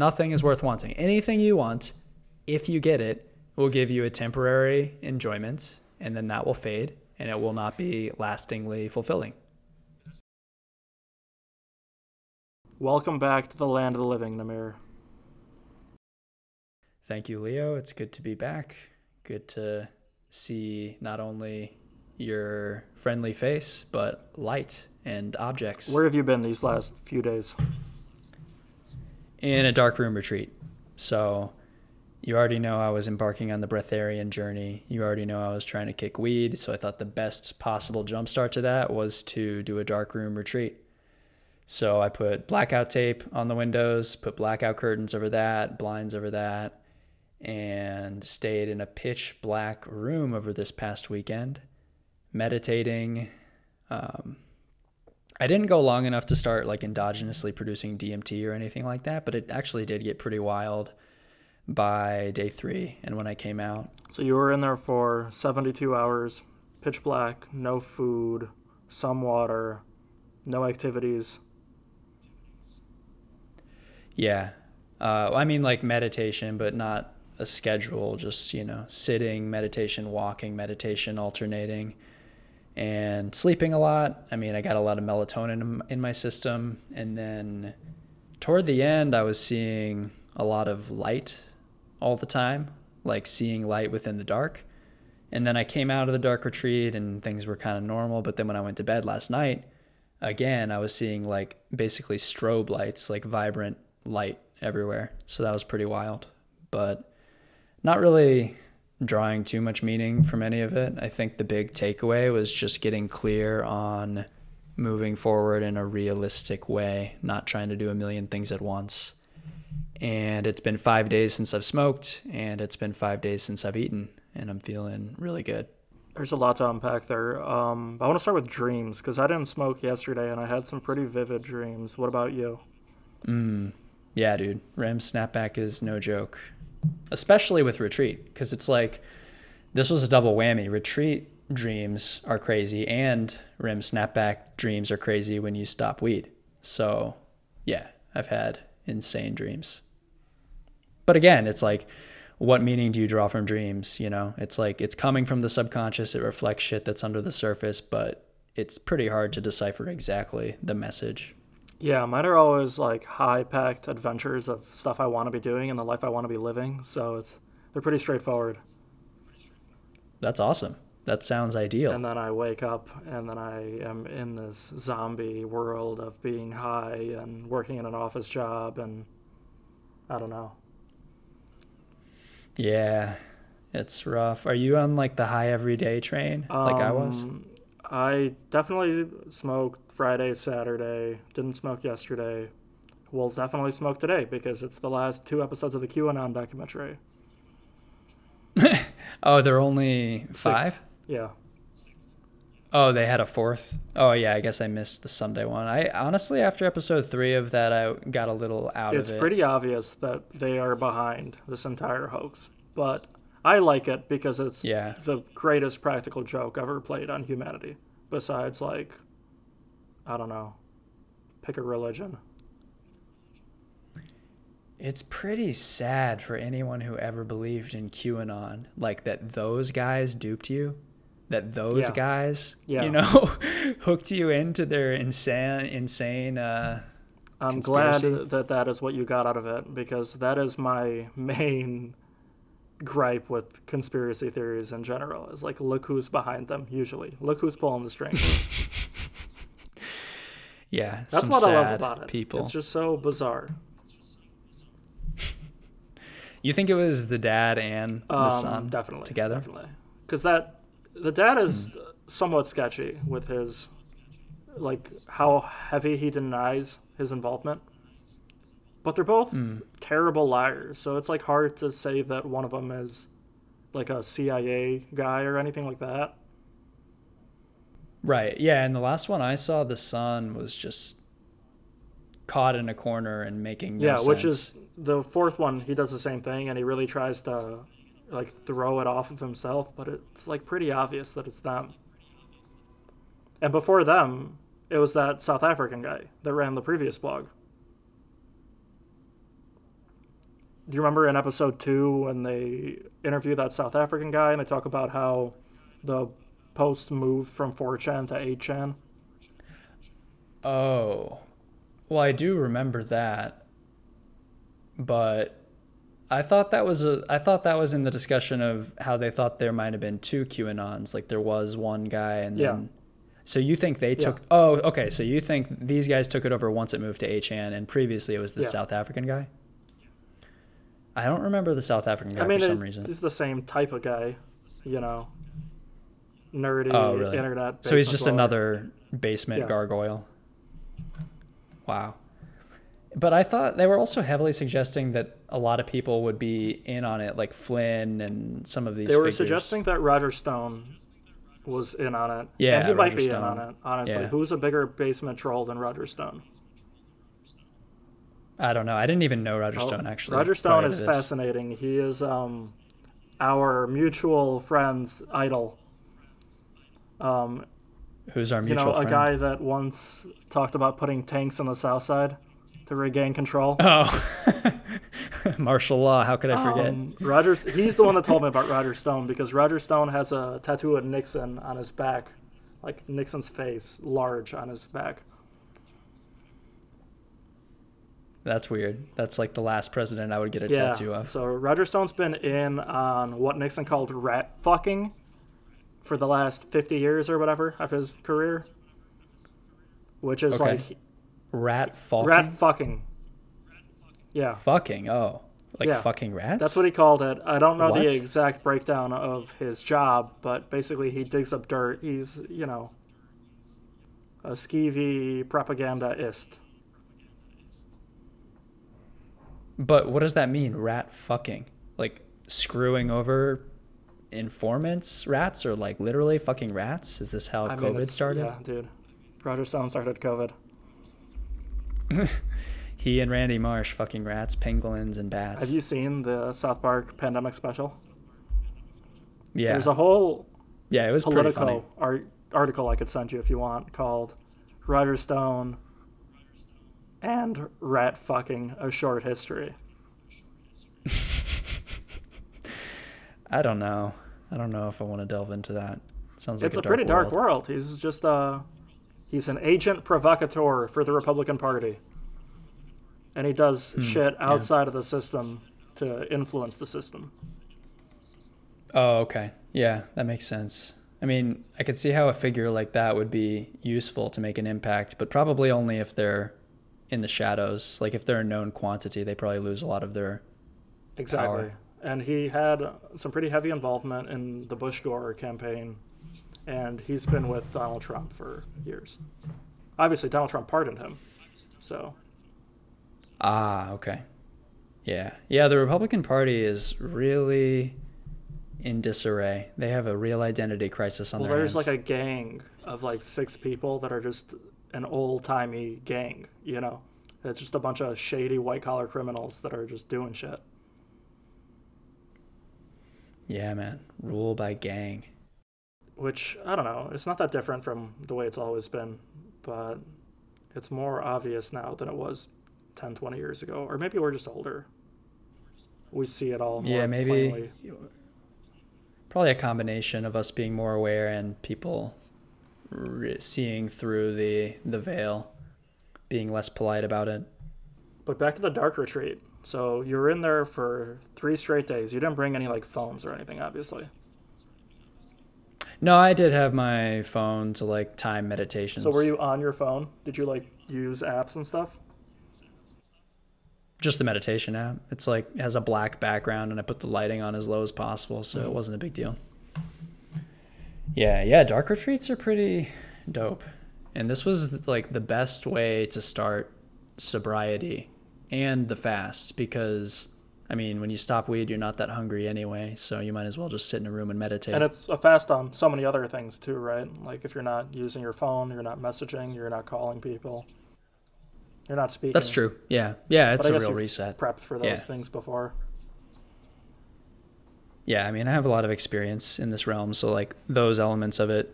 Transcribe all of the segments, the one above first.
Nothing is worth wanting. Anything you want, if you get it, will give you a temporary enjoyment, and then that will fade, and it will not be lastingly fulfilling. Welcome back to the land of the living, Namir. Thank you, Leo. It's good to be back. Good to see not only your friendly face, but light and objects. Where have you been these last few days? In a dark room retreat. So you already know I was embarking on the breatharian journey. You already know I was trying to kick weed. So I thought the best possible jumpstart to that was to do a dark room retreat. So I put blackout tape on the windows, put blackout curtains over that, blinds over that, and stayed in a pitch black room over this past weekend, meditating. Um, I didn't go long enough to start like endogenously producing DMT or anything like that, but it actually did get pretty wild by day three and when I came out. So you were in there for 72 hours, pitch black, no food, some water, no activities. Yeah. Uh, I mean, like meditation, but not a schedule, just, you know, sitting, meditation, walking, meditation, alternating, and sleeping a lot. I mean, I got a lot of melatonin in my system. And then toward the end, I was seeing a lot of light all the time, like seeing light within the dark. And then I came out of the dark retreat and things were kind of normal. But then when I went to bed last night, again, I was seeing like basically strobe lights, like vibrant light everywhere. So that was pretty wild. But not really drawing too much meaning from any of it. I think the big takeaway was just getting clear on moving forward in a realistic way, not trying to do a million things at once. And it's been five days since I've smoked, and it's been five days since I've eaten, and I'm feeling really good. There's a lot to unpack there. Um, I want to start with dreams because I didn't smoke yesterday and I had some pretty vivid dreams. What about you? Mm, yeah, dude. REM snapback is no joke, especially with retreat because it's like this was a double whammy. Retreat dreams are crazy, and REM snapback dreams are crazy when you stop weed. So, yeah, I've had insane dreams. But again, it's like, what meaning do you draw from dreams? You know, it's like it's coming from the subconscious, it reflects shit that's under the surface, but it's pretty hard to decipher exactly the message. Yeah, mine are always like high packed adventures of stuff I want to be doing and the life I want to be living. So it's they're pretty straightforward. That's awesome. That sounds ideal. And then I wake up and then I am in this zombie world of being high and working in an office job and I don't know. Yeah, it's rough. Are you on like the high everyday train like I was? Um, I definitely smoked Friday, Saturday. Didn't smoke yesterday. Will definitely smoke today because it's the last two episodes of the QAnon documentary. oh, they're only five? Six. Yeah. Oh, they had a fourth. Oh yeah, I guess I missed the Sunday one. I honestly, after episode three of that, I got a little out It's of it. It's pretty obvious that they are behind this entire hoax, but I like it because it's Yeah. the greatest practical joke ever played on humanity. Besides, like, I don't know, pick a religion. It's pretty sad for anyone who ever believed in QAnon, like that those guys duped you, that those Yeah. guys, Yeah. you know, hooked you into their insane, insane. Uh, I'm Conspiracy? glad that that is what you got out of it because that is my main gripe with conspiracy theories in general. Is like, look who's behind them. Usually, look who's pulling the strings. yeah, That's some what I love about it. People, It's just so bizarre. you think it was the dad and the Um, son definitely together? Definitely, because that the dad is somewhat sketchy with his like how heavy he denies his involvement. But they're both hmm. terrible liars, so it's like hard to say that one of them is like a CIA guy or anything like that. Right. Yeah. And the last one I saw, the son was just caught in a corner and making no yeah, which sense. is the fourth one. He does the same thing, and he really tries to like throw it off of himself, but it's like pretty obvious that it's them. And before them, it was that South African guy that ran the previous blog. Do you remember in episode two when they interview that South African guy and they talk about how the posts moved from 4chan to 8chan? Oh. Well, I do remember that. But I thought that was a I thought that was in the discussion of how they thought there might have been two QAnons, like there was one guy and Yeah. then so you think they took Yeah. Oh, okay, so you think these guys took it over once it moved to 8chan and previously it was the Yeah. South African guy? I don't remember the South African guy I mean, for some it- reason. he's the same type of guy, you know, nerdy Oh, really? internet. So he's just dweller. another basement Yeah. gargoyle. Wow. But I thought they were also heavily suggesting that a lot of people would be in on it, like Flynn and some of these. They were figures. suggesting that Roger Stone was in on it. Yeah, and he might Roger be in on it. Honestly, Yeah. who's a bigger basement troll than Roger Stone? I don't know. I didn't even know Roger Oh, Stone actually. Roger Stone is fascinating. He is um, our mutual friend's idol. Um, Who's our mutual? Friend? You know, a friend? guy that once talked about putting tanks on the south side to regain control. Oh, martial law. How could I forget? Um, Rogers, he's the one that told me about Roger Stone because Roger Stone has a tattoo of Nixon on his back, like Nixon's face, large on his back. That's weird. That's like the last president I would get a yeah. tattoo of. So Roger Stone's been in on what Nixon called rat fucking for the last 50 years or whatever of his career, which is Okay. like Rat fucking. rat fucking. Yeah. fucking. Oh, like Yeah. fucking rats. That's what he called it. I don't know What? the exact breakdown of his job, but basically he digs up dirt. He's, you know, a skeevy propagandaist. But what does that mean? Rat fucking. Like screwing over informants, rats, or like literally fucking rats? Is this how I COVID it's- started? Yeah, dude. Roger Stone started COVID. He and Randy Marsh fucking rats, penguins, and bats. Have you seen the South Park pandemic special? yeah. There's a whole yeah, it was funny. Art, article I could send you if you want called Roger Stone and Rat Fucking A Short History. I don't know. I don't know if I want to delve into that. sounds like it's a, a, pretty dark world. world. He's just uh he's an agent provocateur for the Republican Party. And he does Hmm, shit outside of the system to influence the system. Oh, okay. Yeah, that makes sense. I mean, I could see how a figure like that would be useful to make an impact, but probably only if they're in the shadows. Like if they're a known quantity, they probably lose a lot of their. Exactly. Power. And he had some pretty heavy involvement in the Bush Gore campaign, and he's been with Donald Trump for years. Obviously, Donald Trump pardoned him, so Ah, okay. Yeah. Yeah, the Republican Party is really in disarray. They have a real identity crisis on well, their there's hands. like a gang of like six people that are just an old timey gang. You know, it's just a bunch of shady white collar criminals that are just doing shit. Yeah, man. Rule by gang. Which I don't know. It's not that different from the way it's always been, but it's more obvious now than it was 10, 20 years ago. Or maybe we're just older. We see it all more yeah, maybe. plainly. Probably a combination of us being more aware and people re- seeing through the the veil, being less polite about it. But back to the dark retreat. So you were in there for three straight days. You didn't bring any like phones or anything, obviously. No, I did have my phone to like time meditations. So were you on your phone? Did you like use apps and stuff? Just the meditation app. It's like it has a black background, and I put the lighting on as low as possible, so it mm-hmm. wasn't a big deal. Yeah, yeah. Dark retreats are pretty dope, and this was like the best way to start sobriety and the fast because. I mean, when you stop weed, you're not that hungry anyway, so you might as well just sit in a room and meditate. And it's a fast on so many other things too, right? Like if you're not using your phone, you're not messaging, you're not calling people, you're not speaking. That's true. Yeah, yeah. It's a real reset. Prepped for those Yeah. things before. Yeah, I mean, I have a lot of experience in this realm, so like those elements of it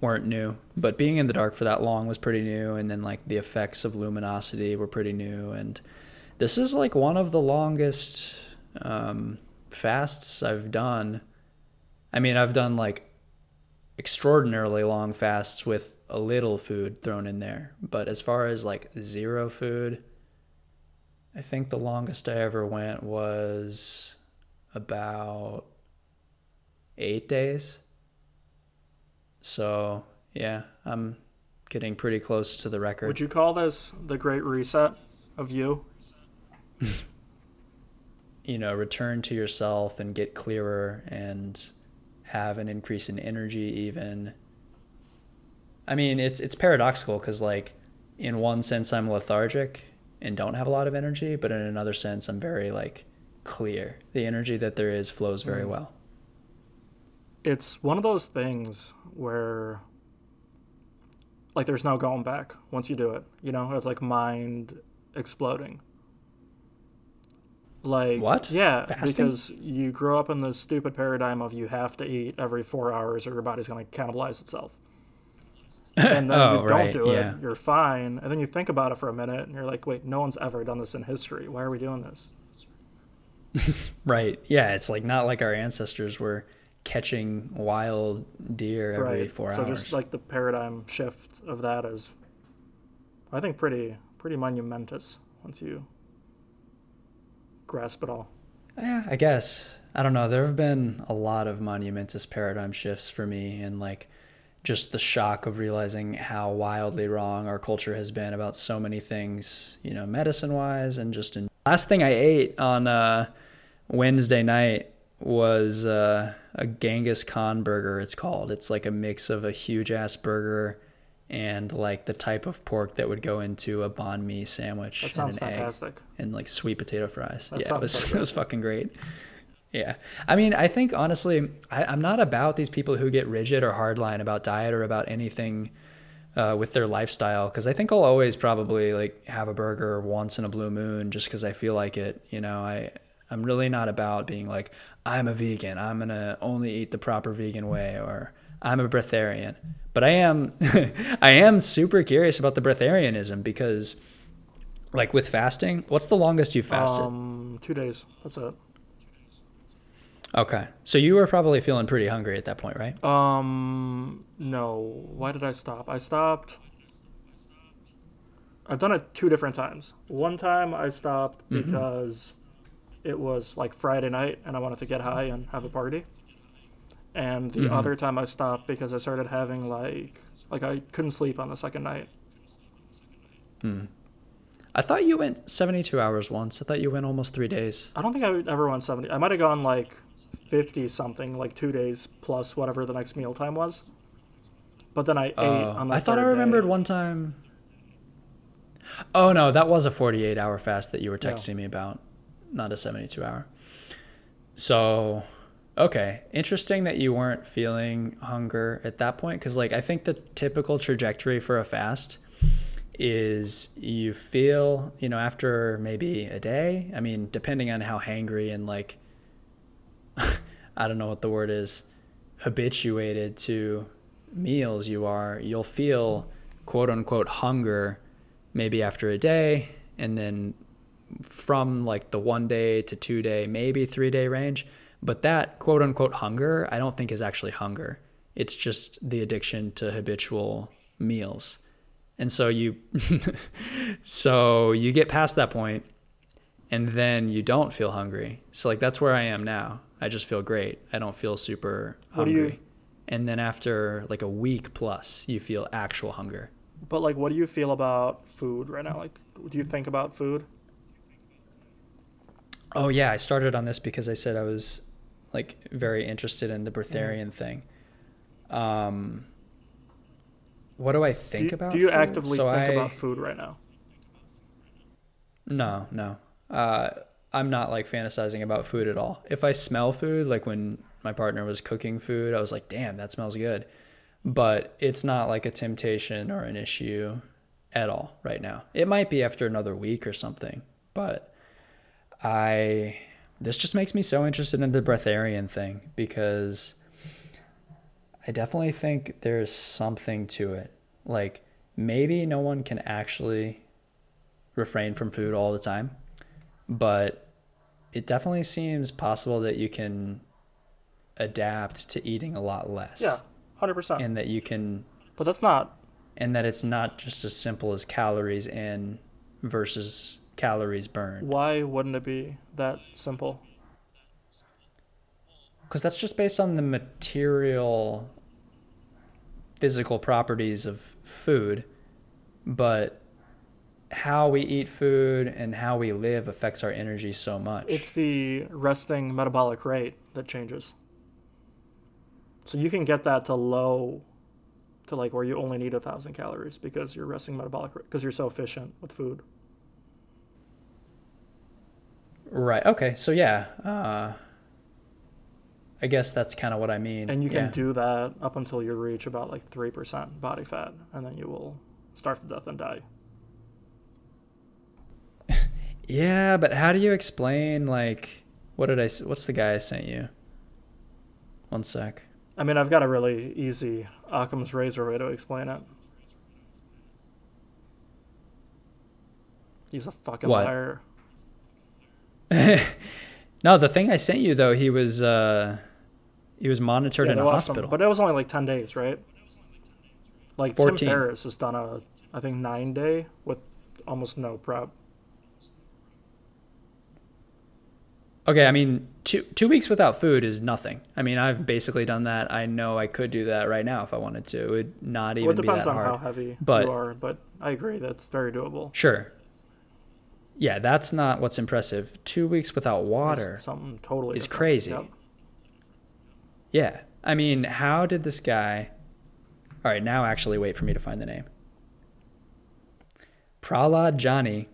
weren't new. But being in the dark for that long was pretty new, and then like the effects of luminosity were pretty new. And this is like one of the longest Um, fasts I've done. I mean, I've done like extraordinarily long fasts with a little food thrown in there. But as far as like zero food, I think the longest I ever went was about eight days. So, yeah, I'm getting pretty close to the record. Would you call this the great reset of you? you know, return to yourself and get clearer and have an increase in energy even. I mean, it's it's paradoxical cuz like in one sense I'm lethargic and don't have a lot of energy, but in another sense I'm very like clear. The energy that there is flows very mm. well. It's one of those things where like there's no going back once you do it. You know, it's like mind exploding. Like what? Yeah, Fasting? because you grow up in the stupid paradigm of you have to eat every four hours or your body's going to cannibalize itself. And then oh, you don't right. do it, yeah. you're fine. And then you think about it for a minute and you're like, wait, no one's ever done this in history. Why are we doing this? right. Yeah, it's like not like our ancestors were catching wild deer every right. four so hours. So just like the paradigm shift of that is, I think, pretty pretty monumentous once you grasp it all. Yeah, I guess. I don't know. There have been a lot of monumentous paradigm shifts for me, and like just the shock of realizing how wildly wrong our culture has been about so many things, you know, medicine wise, and just in. Last thing I ate on uh, Wednesday night was uh, a Genghis Khan burger. It's called. It's like a mix of a huge ass burger and like the type of pork that would go into a banh mi sandwich that sounds and an fantastic. egg and like sweet potato fries. That yeah, it was it was fucking great. Yeah, I mean, I think honestly, I, I'm not about these people who get rigid or hardline about diet or about anything uh, with their lifestyle because I think I'll always probably like have a burger once in a blue moon just because I feel like it. You know, I I'm really not about being like I'm a vegan. I'm gonna only eat the proper vegan way or I'm a breatharian. But I am I am super curious about the breatharianism because like with fasting, what's the longest you fasted? Um, two days. That's it. Okay, so you were probably feeling pretty hungry at that point, right? Um, no. Why did I stop? I stopped. I've done it two different times. One time I stopped mm-hmm. It was like Friday night and I wanted to get high and have a party and the mm-hmm. other time I stopped because I started having like like I couldn't sleep on the second night. Hmm. I thought you went 72 hours once. I thought you went almost three days. I don't think I ever went 70. I might have gone like 50 something, like two days plus whatever the next meal time was. But then I ate uh, on the I thought I remembered day. one time. Oh no, that was a 48 hour fast that you were texting yeah. me about, not a 72 hour. So Okay, interesting that you weren't feeling hunger at that point because, like, I think the typical trajectory for a fast is you feel, you know, after maybe a day. I mean, depending on how hangry and like, I don't know what the word is, habituated to meals you are, you'll feel quote unquote hunger maybe after a day, and then from like the one day to two day, maybe three day range but that quote unquote hunger, I don't think is actually hunger. It's just the addiction to habitual meals. And so you so you get past that point and then you don't feel hungry. So like that's where I am now. I just feel great. I don't feel super hungry. You, and then after like a week plus, you feel actual hunger. But like what do you feel about food right now? Like do you think about food? Oh yeah, I started on this because I said I was like very interested in the breatharian mm. thing. Um, what do I think do, about? Do you food? actively so think I, about food right now? No, no. Uh, I'm not like fantasizing about food at all. If I smell food, like when my partner was cooking food, I was like, "Damn, that smells good," but it's not like a temptation or an issue at all right now. It might be after another week or something, but I this just makes me so interested in the breatharian thing because I definitely think there's something to it. Like maybe no one can actually refrain from food all the time, but it definitely seems possible that you can adapt to eating a lot less. Yeah, hundred percent. And that you can But that's not. and that it's not just as simple as calories in versus calories burned. Why wouldn't it be that simple? Because that's just based on the material, physical properties of food. But how we eat food and how we live affects our energy so much. It's the resting metabolic rate that changes. So you can get that to low, to like where you only need a thousand calories because you're resting metabolic rate because you're so efficient with food. Right. Okay. So, yeah. Uh, I guess that's kind of what I mean. And you can yeah. do that up until you reach about like 3% body fat, and then you will starve to death and die. Yeah, but how do you explain like what did I? what's the guy I sent you? One sec. I mean, I've got a really easy Occam's razor way to explain it. He's a fucking What? liar. no, the thing I sent you though, he was uh he was monitored Yeah, in a lost him, hospital. but it was only like 10 days, right? Like 14. Tim Ferriss has done a, I think, nine day with almost no prep. Okay, I mean, two two weeks without food is nothing. I mean, I've basically done that. I know I could do that right now if I wanted to. It would not even Well, it be depends that on hard. how heavy But- you are, but I agree that's very doable. Sure. Yeah, that's not what's impressive. Two weeks without water. It's something totally is different. crazy. Yep. Yeah. I mean, how did this guy. All right, now actually wait for me to find the name. Prahlad Jani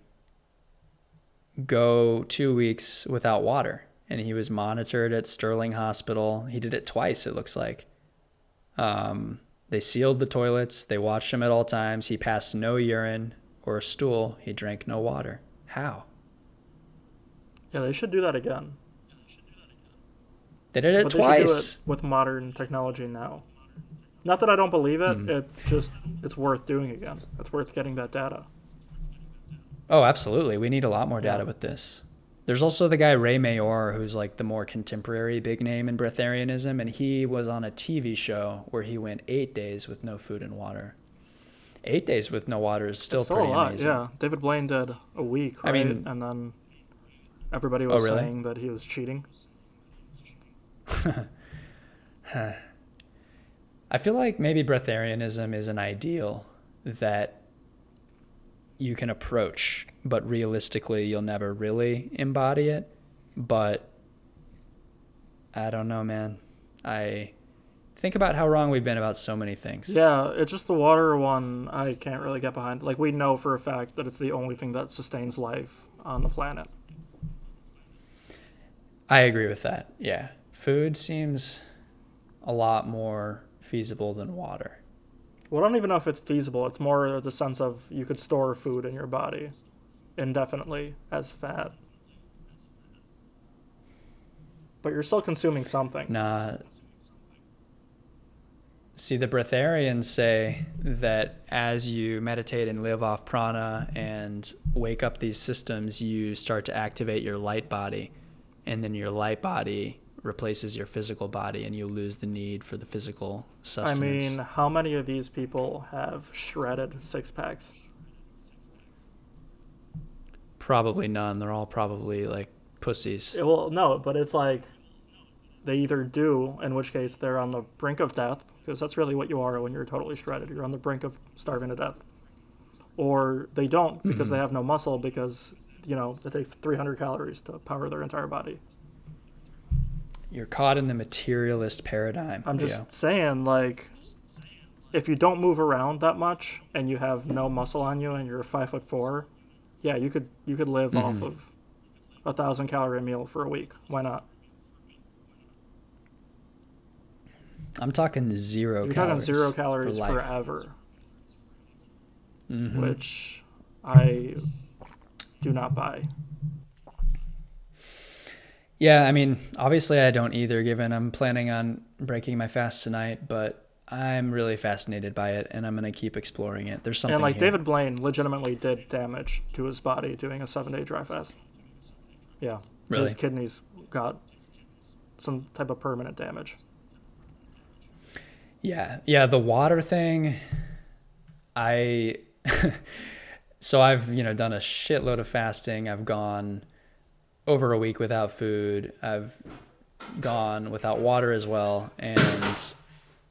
go two weeks without water, and he was monitored at Sterling Hospital. He did it twice, it looks like. Um, they sealed the toilets, they watched him at all times. He passed no urine or stool, he drank no water. How? Yeah, they should do that again. They did it but twice. should do it with modern technology now. Not that I don't believe it. Hmm. It just it's worth doing again. It's worth getting that data. Oh, absolutely. We need a lot more data Yeah. with this. There's also the guy Ray Maor, who's like the more contemporary big name in breatharianism, and he was on a TV show where he went eight days with no food and water. Eight days with no water is still, It's still pretty a lot. amazing. Yeah, David Blaine did a week, I right? mean- and then everybody Oh, was really? saying that he was cheating. I feel like maybe breatharianism is an ideal that you can approach, but realistically, you'll never really embody it. But I don't know, man. I think about how wrong we've been about so many things. Yeah, it's just the water one I can't really get behind. Like we know for a fact that it's the only thing that sustains life on the planet. I agree with that. Yeah. Food seems a lot more feasible than water. Well, I don't even know if it's feasible. It's more the sense of you could store food in your body indefinitely as fat. But you're still consuming something. Nah. See, the breatharians say that as you meditate and live off prana and wake up these systems, you start to activate your light body. And then your light body replaces your physical body and you lose the need for the physical sustenance. I mean, how many of these people have shredded six packs? probably none. They're all probably like pussies. Well, no, but it's like they either do, in which case they're on the brink of death, because that's really what you are when you're totally shredded. You're on the brink of starving to death. Or they don't because they have no muscle because, you know, it takes 300 calories to power their entire body. You're caught in the materialist paradigm. I'm just Leo. saying, like, if you don't move around that much and you have no muscle on you and you're five foot four, yeah, you could you could live off Mhm. of a thousand calorie meal for a week. Why not? I'm talking 0 You're calories. talking zero calories life. forever, Mhm. which I do not buy. Yeah, I mean, obviously I don't either, given I'm planning on breaking my fast tonight, but I'm really fascinated by it and I'm going to keep exploring it. There's something and like here. David Blaine legitimately did damage to his body doing a seven day dry fast. Yeah, Really? his kidneys got some type of permanent damage. Yeah, yeah, the water thing. I so I've you know done a shitload of fasting. I've gone over a week without food. I've gone without water as well, and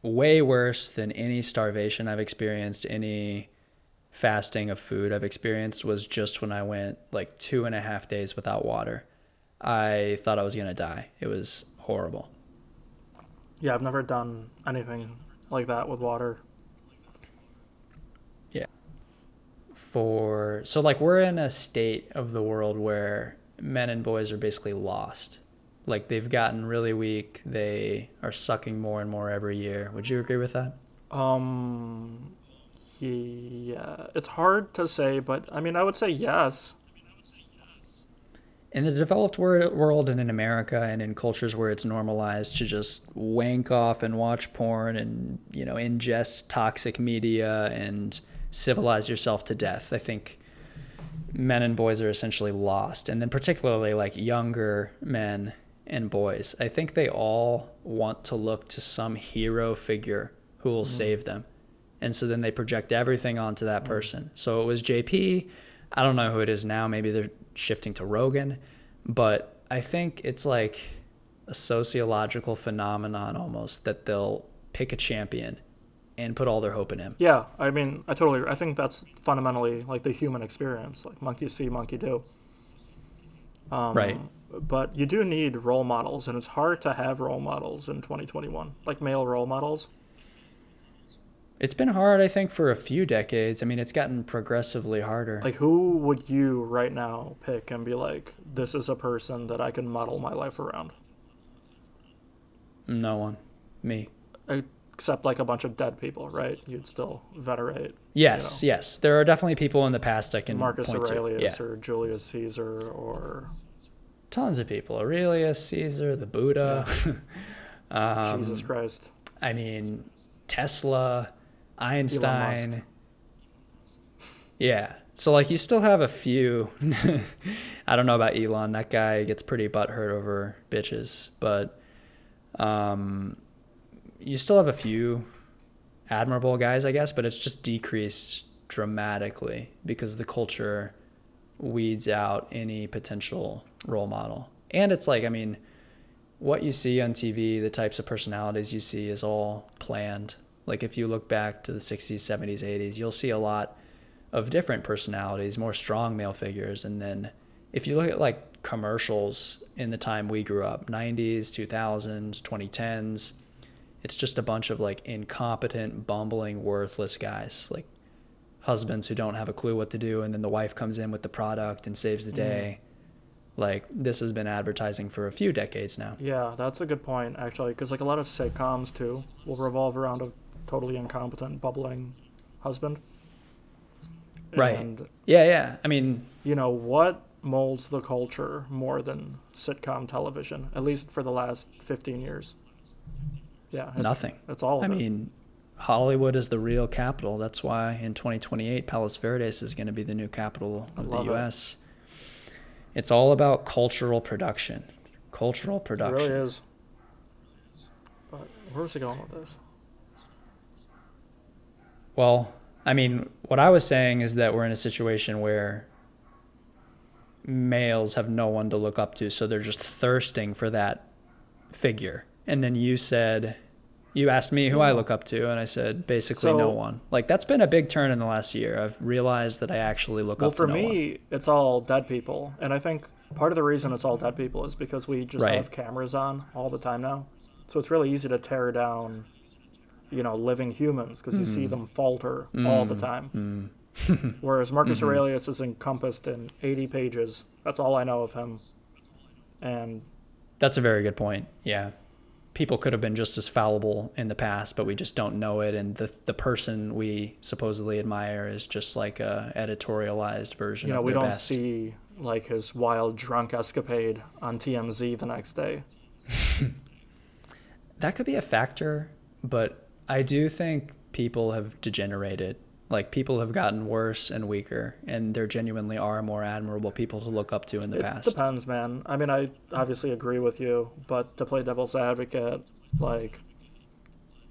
way worse than any starvation I've experienced, any fasting of food I've experienced was just when I went like two and a half days without water. I thought I was gonna die. It was horrible. Yeah, I've never done anything like that with water. Yeah. For so like we're in a state of the world where men and boys are basically lost. Like they've gotten really weak. They are sucking more and more every year. Would you agree with that? Um, yeah, it's hard to say, but I mean, I would say yes. In the developed world and in America and in cultures where it's normalized to just wank off and watch porn and you know ingest toxic media and civilize yourself to death, I think men and boys are essentially lost. And then particularly like younger men and boys, I think they all want to look to some hero figure who will mm. save them. And so then they project everything onto that mm. person. So it was JP. I don't know who it is now. Maybe they're shifting to Rogan. But I think it's like a sociological phenomenon almost that they'll pick a champion and put all their hope in him. Yeah, I mean, I totally. I think that's fundamentally like the human experience, like monkey see, monkey do. Um, Right. But you do need role models, and it's hard to have role models in 2021, like male role models. It's been hard, I think, for a few decades. I mean, it's gotten progressively harder. Like, who would you right now pick and be like, this is a person that I can model my life around? no one. Me. Except like a bunch of dead people, right? You'd still venerate Yes, yes. There are definitely people in the past I can Marcus Aurelius. Yeah. or Julius Caesar or Tons of people. Aurelius, Caesar, the Buddha. um, Jesus Christ. I mean, Tesla, Einstein. Yeah. So like you still have a few. I don't know about Elon. That guy gets pretty butthurt over bitches, but um, you still have a few admirable guys, I guess. But it's just decreased dramatically because the culture weeds out any potential role model. And it's like, I mean, what you see on TV, the types of personalities you see is all planned. Like if you look back to the 60s, 70s, 80s, you'll see a lot of different personalities, more strong male figures. And then if you look at like commercials in the time we grew up, 90s, 2000s, 2010s, it's just a bunch of like incompetent, bumbling, worthless guys, like husbands who don't have a clue what to do. And then the wife comes in with the product and saves the mm-hmm. day. Like this has been advertising for a few decades now. Yeah, that's a good point actually, because like a lot of sitcoms too will revolve around a totally incompetent, bubbling husband. Right. And Yeah, yeah. I mean, you know what molds the culture more than sitcom television, at least for the last fifteen years. Yeah, it's, nothing. It's all. Of I it. mean, Hollywood is the real capital. That's why in 2028, Palos Verdes is going to be the new capital of the love it. U.S. It's all about cultural production. Cultural it production. really is. But where's he going with this? Well, I mean, what I was saying is that we're in a situation where males have no one to look up to, so they're just thirsting for that figure. And then you said, you asked me who I look up to, and I said basically no one. Like that's been a big turn in the last year. I've realized that I actually look Well, up for to no one. me, it's all dead people, and I think part of the reason it's all dead people is because we just Right. have cameras on all the time now. So it's really easy to tear down, you know, living humans because you see mm. them falter mm. all the time. Mm. Whereas Marcus Mm-hmm. Aurelius is encompassed in 80 pages. That's all I know of him. And That's a very good point. Yeah. People could have been just as fallible in the past, but we just don't know it. And the the person we supposedly admire is just like a editorialized version you know, we don't best. see like his wild drunk escapade on TMZ the next day. That could be a factor, but I do think people have degenerated Like people have gotten worse and weaker, and there genuinely are more admirable people to look up to in the it past. depends, man. I mean, I obviously agree with you, but to play devil's advocate, like,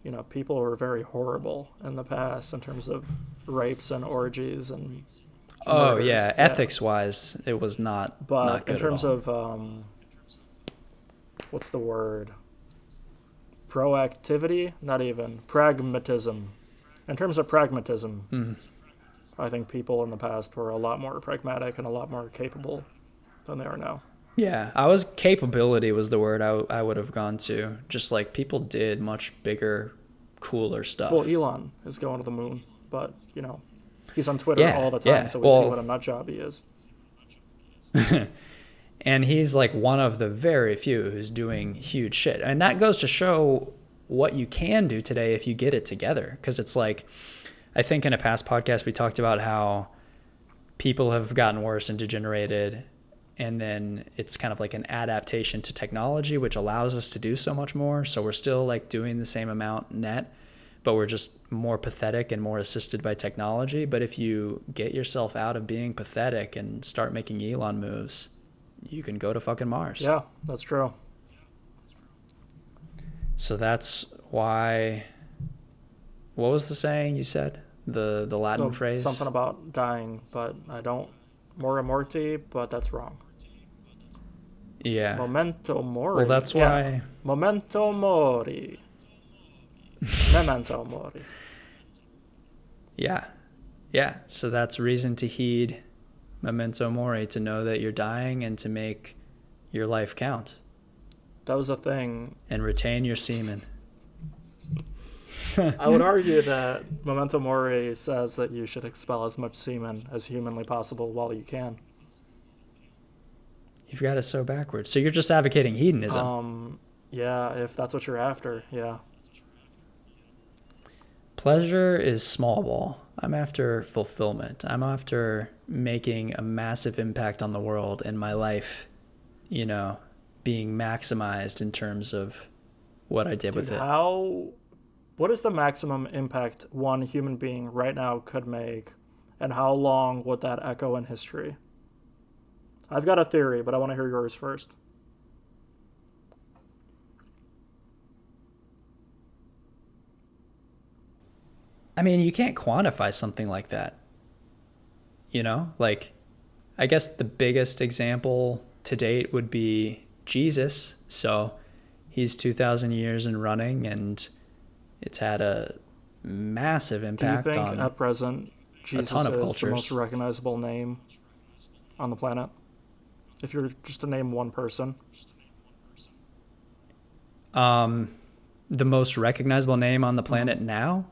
you know, people were very horrible in the past in terms of rapes and orgies and. Oh murders. yeah, ethics wise, it was not But not good in terms of um, what's the word? Proactivity? Not even pragmatism. In terms of pragmatism, Mhm. I think people in the past were a lot more pragmatic and a lot more capable than they are now. Yeah, I was capability was the word I, I would have gone to. Just like people did much bigger, cooler stuff. Well, Elon is going to the moon, but you know, he's on Twitter Yeah, all the time, yeah. so we see what a nut job he is. and he's like one of the very few who's doing huge shit. And that goes to show what you can do today if you get it together. Because it's like, I think in a past podcast we talked about how people have gotten worse and degenerated. And then it's kind of like an adaptation to technology, which allows us to do so much more. So we're still like doing the same amount net, but we're just more pathetic and more assisted by technology. But if you get yourself out of being pathetic and start making Elon moves, you can go to fucking Mars. Yeah, that's true. So that's why. What was the saying you said? The the Latin phrase. Something about dying, but I don't. Mora morti, but that's wrong. Yeah. Memento mori. Well, that's Yeah. why. Memento mori. Memento mori. Yeah. Yeah. So that's reason to heed memento mori to know that you're dying and to make your life count That was a thing. and retain your semen. I would argue that Memento Mori says that you should expel as much semen as humanly possible while you can. You've got it so backwards. So you're just advocating hedonism. Um, yeah, if that's what you're after, yeah. Pleasure is small ball. I'm after fulfillment. I'm after making a massive impact on the world and my life, you know, being maximized in terms of what I did with it. how? What is the maximum impact one human being right now could make, and how long would that echo in history? I've got a theory, but I want to hear yours first. I mean, you can't quantify something like that. You know, like, I guess the biggest example to date would be Jesus. So he's 2,000 years in running, and it's had a massive impact Do you think on. at present Jesus ton of is the most recognizable name on the planet? If you're just to name one person, Um, the most recognizable name on the planet now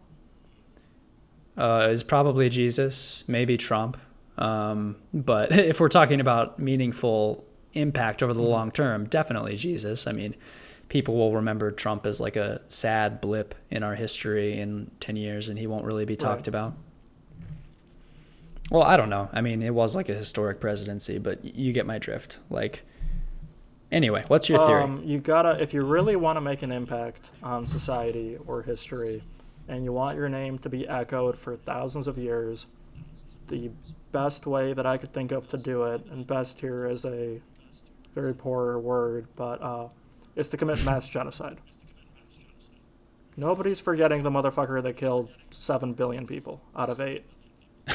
uh, is probably Jesus, maybe Trump. Um, but if we're talking about meaningful impact over the long term, definitely Jesus. I mean, people will remember Trump as like a sad blip in our history in 10 years and he won't really be talked Right. about. Well, I don't know. I mean, it was like a historic presidency, but you get my drift. Like, anyway, what's your theory? Um, you gotta, if you really want to make an impact on society or history, and you want your name to be echoed for thousands of years, the best way that I could think of to do it, and best here is a very poor word, but uh, is to commit mass genocide. Nobody's forgetting the motherfucker that killed seven billion people out of eight.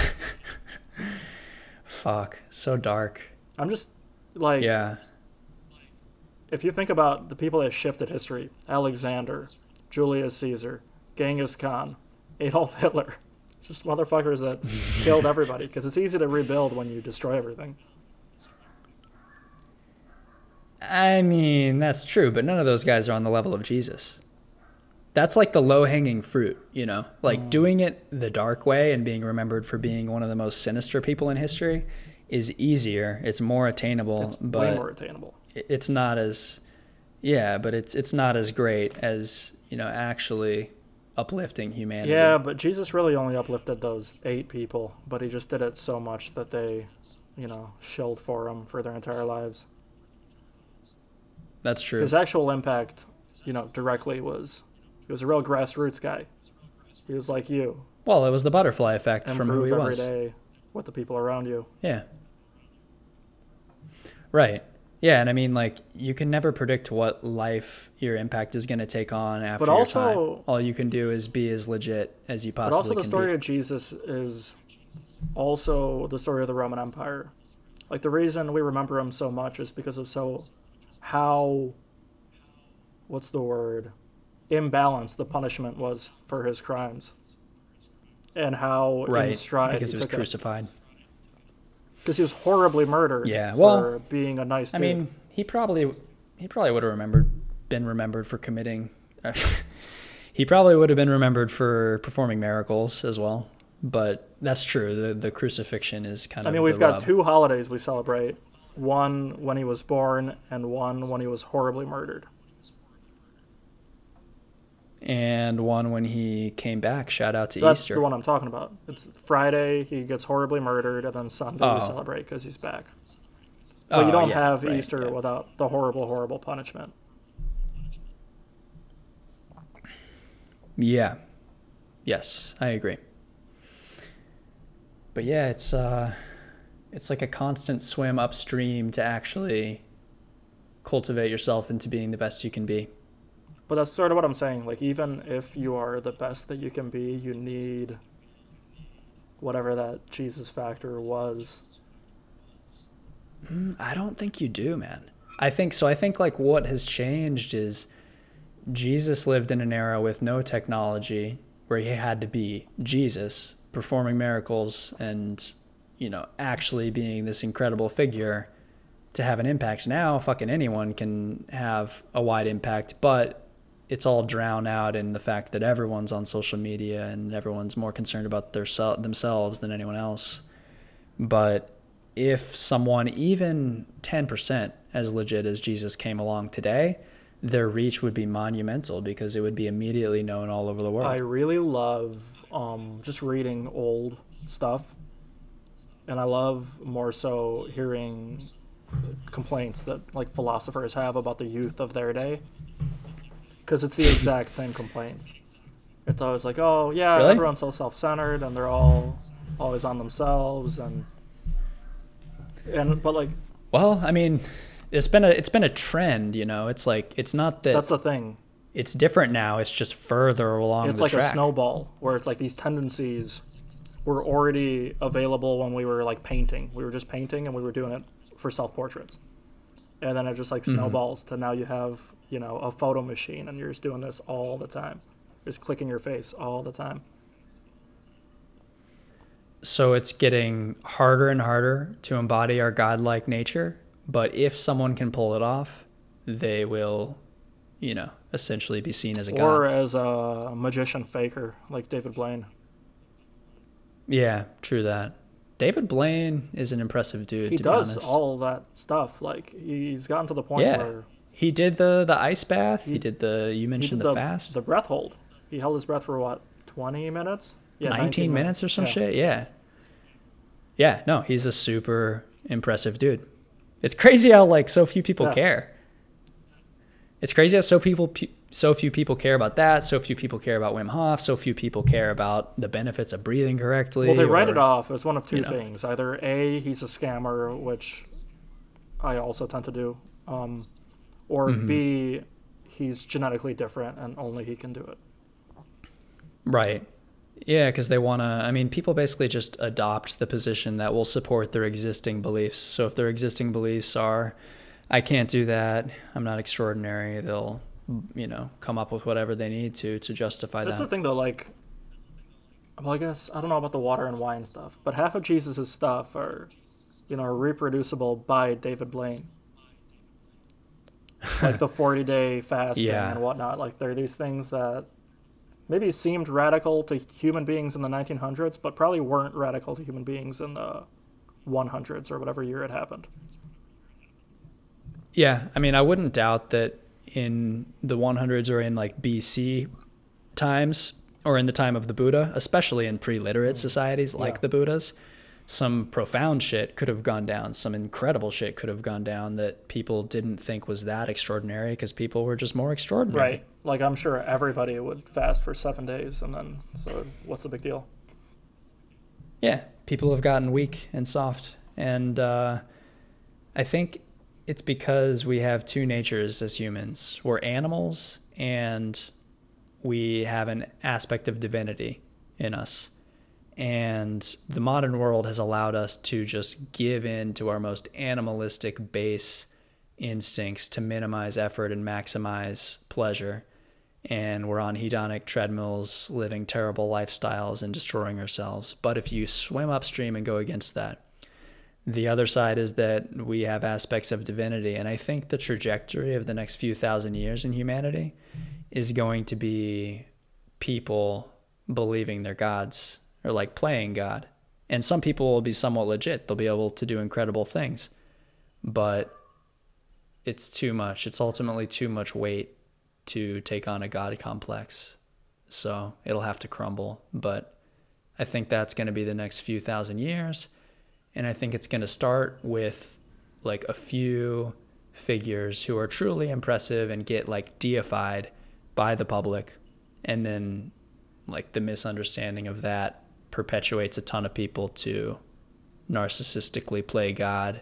Fuck, so dark. I'm just like, Yeah. if you think about the people that shifted history Alexander, Julius Caesar, Genghis Khan, Adolf Hitler, just motherfuckers that killed everybody because it's easy to rebuild when you destroy everything. I mean, that's true, but none of those guys are on the level of Jesus. That's like the low hanging fruit, you know? Like mm. doing it the dark way and being remembered for being one of the most sinister people in history is easier. It's more attainable, It's way but more attainable. it's not as yeah, but it's it's not as great as, you know, actually uplifting humanity. Yeah, but Jesus really only uplifted those eight people, but he just did it so much that they, you know, shilled for him for their entire lives. That's true. His actual impact, you know, directly was he was a real grassroots guy. He was like you. Well, it was the butterfly effect from who he every was. day with the people around you. Yeah. Right. Yeah, and I mean, like, you can never predict what life your impact is going to take on after But your also- time. All you can do is be as legit as you possibly can. But also the story be. of Jesus is also the story of the Roman Empire. Like the reason we remember him so much is because of so how what's the word imbalanced the punishment was for his crimes and how in right, because he was took it. Because he was horribly murdered Yeah, well, for being a nice I dude. mean, he probably he probably would have remembered been remembered for committing. he probably would have been remembered for performing miracles as well. But that's true. The the crucifixion is kind I of. I mean, we've got rub. two holidays we celebrate. One when he was born and one when he was horribly murdered. And one when he came back. Shout out to That's Easter. the one I'm talking about. It's Friday, he gets horribly murdered, and then Sunday we Oh. celebrate because he's back. But Oh, you don't yeah, have right, Easter yeah. without the horrible, horrible punishment. Yeah. Yes, I agree. But yeah, it's uh it's like a constant swim upstream to actually cultivate yourself into being the best you can be. But that's sort of what I'm saying. Like, even if you are the best that you can be, you need whatever that Jesus factor was. Mm, I don't think you do, man. I think so. I think like what has changed is Jesus lived in an era with no technology where he had to be Jesus performing miracles and you know actually being this incredible figure to have an impact. Now fucking anyone can have a wide impact, but it's all drowned out in the fact that everyone's on social media and everyone's more concerned about their themselves than anyone else. But if someone even 10% as legit as Jesus came along today, their reach would be monumental because it would be immediately known all over the world. I really love um, just reading old stuff, and I love more so hearing complaints that like philosophers have about the youth of their day, because it's the exact same complaints. It's always like, oh yeah, Really? everyone's so self-centered, and they're all always on themselves, and and but like well, I mean, it's been a it's been a trend, you know. It's like it's not that that's the thing. it's different now. It's just further along it's like track. a snowball where it's like these tendencies were already available when we were like painting we were just painting and we were doing it for self-portraits and then it just like Mm-hmm. snowballs to now you have you know a photo machine and you're just doing this all the time just clicking your face all the time So it's getting harder and harder to embody our godlike nature. But if someone can pull it off, they will, you know, essentially be seen as a or god. Or as a magician faker like david blaine Yeah, true that. David Blaine is an impressive dude. he to does be honest. all that stuff like he's gotten to the point Yeah. where He did the the ice bath. He, He- did the you mentioned did the, fast. the breath hold he held his breath for what 20 minutes yeah 19, minutes or some Yeah. shit. Yeah. Yeah, no, he's a super impressive dude. It's crazy how like so few people Yeah. care. It's crazy how so people so few people care about that. So few people care about Wim Hof. So few people care about the benefits of breathing correctly. Well, they write it off as one of two you know. things: either a he's a scammer, which I also tend to do, um, or Mm-hmm. b he's genetically different and only he can do it. Right. Yeah, because they want to. I mean, people basically just adopt the position that will support their existing beliefs. So if their existing beliefs are, I can't do that, I'm not extraordinary, they'll, you know, come up with whatever they need to to justify that. That's the thing, though. Like, well, I guess I don't know about the water and wine stuff, but half of Jesus's stuff are, you know, reproducible by David Blaine. Like the forty-day fasting Yeah. and whatnot. Like, there are these things that maybe seemed radical to human beings in the 1900s, but probably weren't radical to human beings in the 100s or whatever year it happened. Yeah, I mean, I wouldn't doubt that in the 100s or in like BC times or in the time of the Buddha, especially in pre-literate societies like Mm. Yeah. the Buddha's, some profound shit could have gone down, some incredible shit could have gone down that people didn't think was that extraordinary because people were just more extraordinary. Right. Like, I'm sure everybody would fast for seven days, and then, so what's the big deal? Yeah, people have gotten weak and soft, and uh, I think it's because we have two natures as humans. We're animals, and we have an aspect of divinity in us. And the modern world has allowed us to just give in to our most animalistic base instincts to minimize effort and maximize pleasure. And we're on hedonic treadmills, living terrible lifestyles and destroying ourselves. But if you swim upstream and go against that, the other side is that we have aspects of divinity. And I think the trajectory of the next few thousand years in humanity is going to be people believing they're gods or like playing God. And some people will be somewhat legit. They'll be able to do incredible things. But it's too much. It's ultimately too much weight to take on a God complex. So it'll have to crumble. But I think that's going to be the next few thousand years. And I think it's going to start with like a few figures who are truly impressive and get like deified by the public. And then like the misunderstanding of that perpetuates a ton of people to narcissistically play God,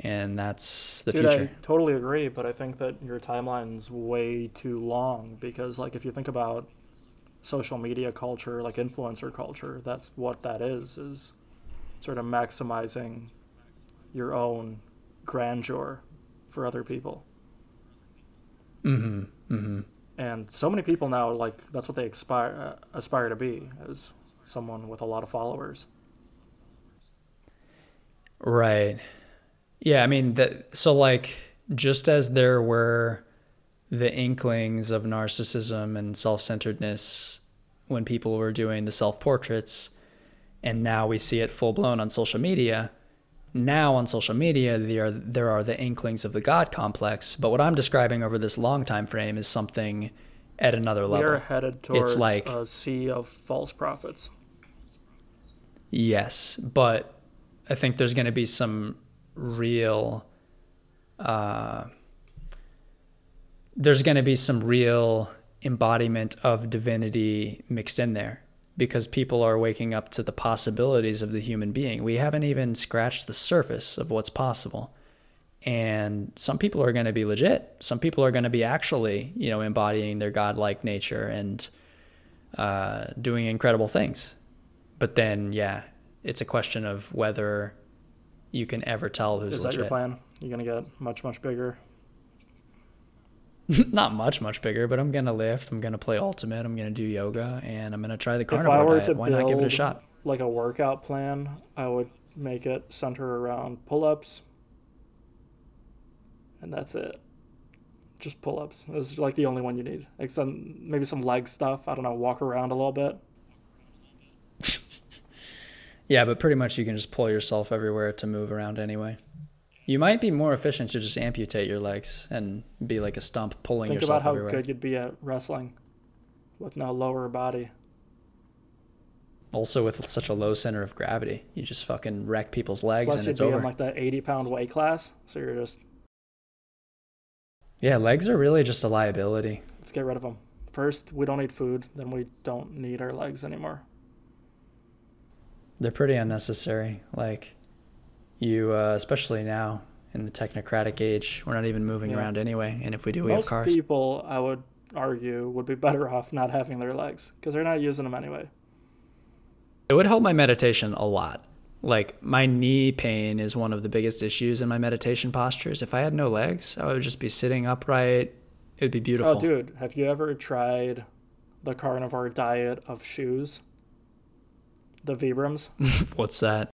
and that's the Dude, future. I totally agree, but I think that your timeline's way too long because, like, if you think about social media culture, like influencer culture, that's what that is, is sort of maximizing your own grandeur for other people. Mm-hmm. Mm-hmm. And so many people now, like, that's what they aspire, uh, aspire to be, as someone with a lot of followers. Right. Yeah, I mean that so like just as there were the inklings of narcissism and self-centeredness when people were doing the self-portraits and now we see it full blown on social media. Now on social media there are there are the inklings of the god complex, but what I'm describing over this long time frame is something at another level. We are headed towards it's like a sea of false prophets. Yes, but I think there's going to be some real. Uh, there's going to be some real embodiment of divinity mixed in there because people are waking up to the possibilities of the human being. We haven't even scratched the surface of what's possible. And some people are going to be legit. Some people are going to be actually, you know, embodying their godlike nature and uh, doing incredible things. But then, yeah, it's a question of whether you can ever tell who's Is legit. that your plan? You're gonna get much, much bigger. Not much, much bigger, but I'm gonna lift. I'm gonna play ultimate. I'm gonna do yoga, and I'm gonna try the If I carnivore diet. to Why not give it a shot? Like a workout plan, I would make it center around pull-ups, and that's it. Just pull-ups. It's like the only one you need. Like some maybe some leg stuff. I don't know. Walk around a little bit. Yeah, but pretty much you can just pull yourself everywhere to move around anyway. You might be more efficient to just amputate your legs and be like a stump pulling yourself. Think yourself about how everywhere. good you'd be at wrestling with no lower body. Also, with such a low center of gravity, you just fucking wreck people's legs Plus, and you'd it's be over. in like that 80 pound weight class, so you're just yeah, legs are really just a liability. let's get rid of them. First, we don't need food. Then we don't need our legs anymore. They're pretty unnecessary. Like you, uh, especially now in the technocratic age, we're not even moving Yeah. around anyway. And if we do, we have Most cars. people, I would argue, would be better off not having their legs because they're not using them anyway. It would help my meditation a lot. Like my knee pain is one of the biggest issues in my meditation postures. If I had no legs, I would just be sitting upright. It would be oh, beautiful. Oh, dude, have you ever tried the carnivore diet of shoes? The Vibrams? What's that?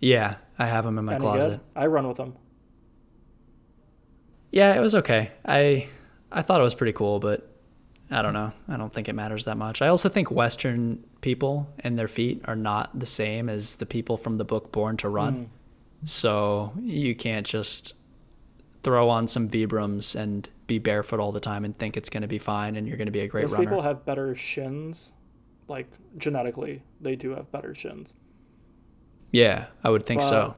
Yeah, I have them in my Any closet. good? I run with them. Yeah, it was okay. I I thought it was pretty cool, but I don't know. I don't think it matters that much. I also think Western people and their feet are not the same as the people from the book Born to Run. Mm. So you can't just throw on some Vibrams and be barefoot all the time and think it's going to be fine and you're going to be a great Those runner. people have better shins. Like, genetically, they do have better shins. yeah, I would think so.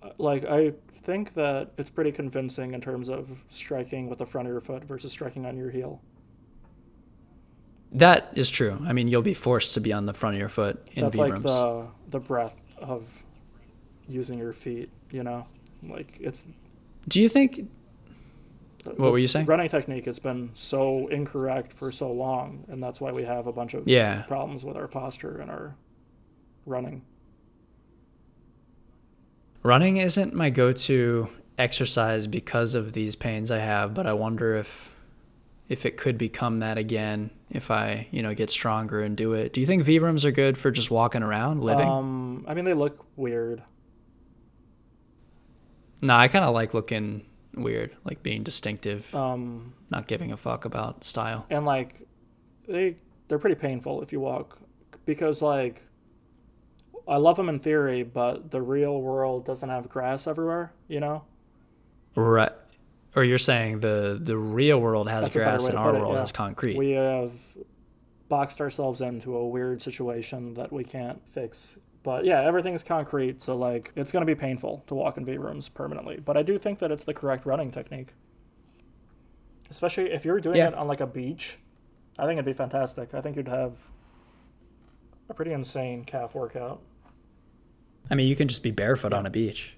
Uh, Like, I think that it's pretty convincing in terms of striking with the front of your foot versus striking on your heel. That is true. I mean, you'll be forced to be on the front of your foot in That's like rooms. the the breath of using your feet. You know, like it's. Do you think? What were you saying? Running technique has been so incorrect for so long, and that's why we have a bunch of Yeah. problems with our posture and our running. Running isn't my go-to exercise because of these pains I have, but I wonder if if it could become that again if I, you know, get stronger and do it. Do you think Vibrams are good for just walking around, living? Um, I mean, they look weird. no, I kind of like looking weird, like being distinctive, Um, not giving a fuck about style. and like they they're pretty painful if you walk because like I love them in theory, but the real world doesn't have grass everywhere. You know, Right. Or you're saying the the real world has That's grass and our it, world yeah. has concrete. we have boxed ourselves into a weird situation that we can't fix. But yeah, everything's concrete, so like it's gonna be painful to walk in Vibrams permanently. But I do think that it's the correct running technique, especially if you're doing Yeah. it on like a beach. I think it'd be fantastic. I think you'd have a pretty insane calf workout. I mean, you can just be barefoot on a beach.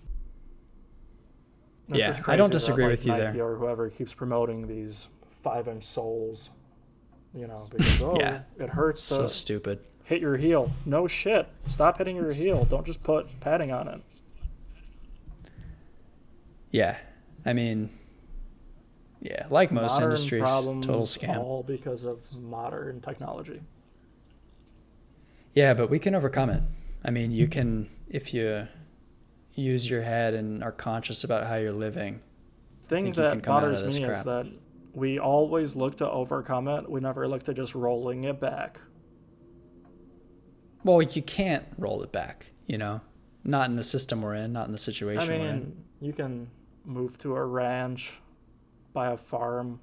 It's Yeah, I don't crazy that, disagree like, with you Nike there. Or whoever keeps promoting these five-inch soles, you know, because oh, Yeah. it hurts So stupid. hit your heel. No shit. Stop hitting your heel. Don't just put padding on it. Yeah. I mean, yeah, like most modern industries, total scam. all because of modern technology. Yeah, but we can overcome it. I mean, you can if you use your head and are conscious about how you're living. thing that bothers me is that we always look to overcome it. We never look to just rolling it back. Well, you can't roll it back, you know? Not in the system we're in, not in the situation I we're in. mean, you can move to a ranch, buy a farm,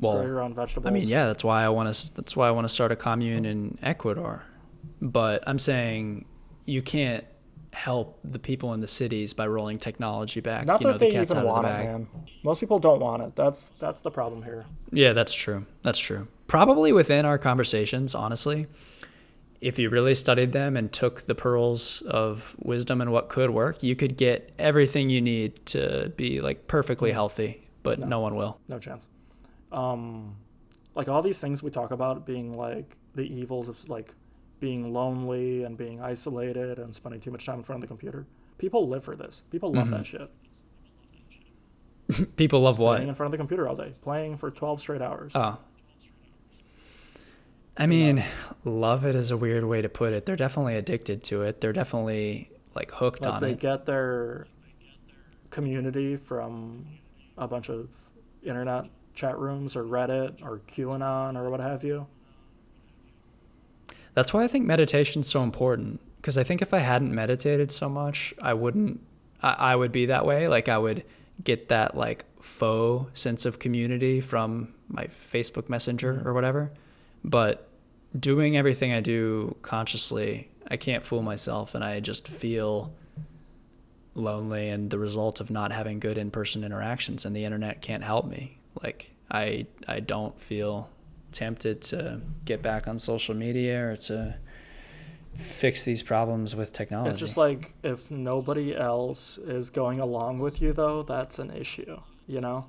grow your own vegetables. I mean, yeah, that's why I want to. That's why I want to start a commune in Ecuador. But I'm saying you can't help the people in the cities by rolling technology back. Not you know, that the they cat's even the want it, man. Most people don't want it. That's that's the problem here. Yeah, that's true. That's true. Probably within our conversations, honestly, if you really studied them and took the pearls of wisdom and what could work, you could get everything you need to be like perfectly healthy, but no, one will. No chance. Um, like all these things we talk about being like the evils of like being lonely and being isolated and spending too much time in front of the computer. People live for this. People love mm-hmm. that shit. People love Staying what? in front of the computer all day, playing for twelve straight hours. Oh. I mean, love it is a weird way to put it. They're definitely addicted to it. They're definitely like hooked like on they it. They get their community from a bunch of internet chat rooms or Reddit or QAnon or what have you. That's why I think meditation's so important. Because I think if I hadn't meditated so much, I wouldn't. I, I would be that way. Like I would get that like faux sense of community from my Facebook Messenger mm-hmm. or whatever. But doing everything I do consciously, I can't fool myself, and I just feel lonely and the result of not having good in-person interactions and the internet can't help me like i i don't feel tempted to get back on social media or to fix these problems with technology. It's just like if nobody else is going along with you though, that's an issue, you know?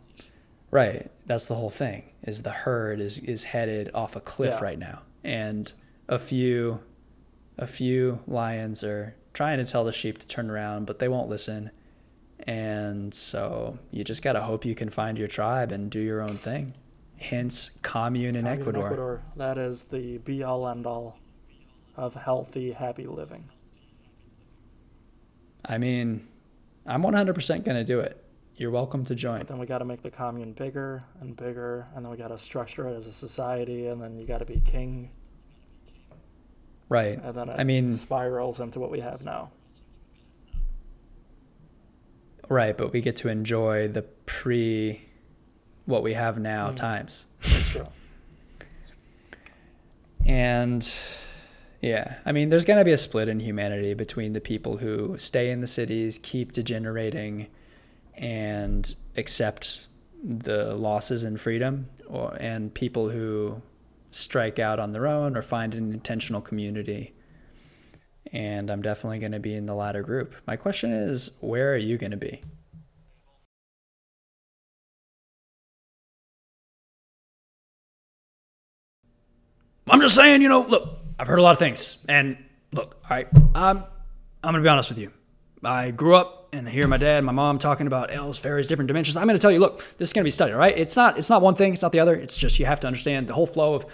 right. That's the whole thing is the herd is is headed off a cliff Yeah. right now. And a few a few lions are trying to tell the sheep to turn around but they won't listen. And so you just got to hope you can find your tribe and do your own thing hence commune in Commune ecuador. That is the be all end all of healthy, happy living. i mean i'm 100% going to do it. You're welcome to join. But then we got to make the commune bigger and bigger, and then we got to structure it as a society, and then you got to be king, right. And then it I mean- spirals into what we have now. right but we get to enjoy the pre what we have now Mm. times That's true. And yeah, I mean, there's going to be a split in humanity between the people who stay in the cities, keep degenerating, and accept the losses in freedom, or, and people who strike out on their own or find an intentional community. And I'm definitely going to be in the latter group. My question is, where are you going to be? I'm just saying, you know, look, I've heard a lot of things. And look, all right, I'm, I'm to be honest with you. I grew up and I hear my dad, my mom talking about elves, fairies, different dimensions. I'm to tell you, look, this is to be studied, right? It's not, it's not one thing, it's not the other. It's just you have to understand the whole flow of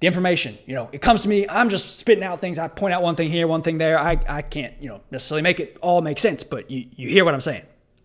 the information. You know, it comes to me, I'm just spitting out things. I point out one thing here, one thing there. I, I can't, you know, necessarily make it all make sense, but you, you hear what I'm saying.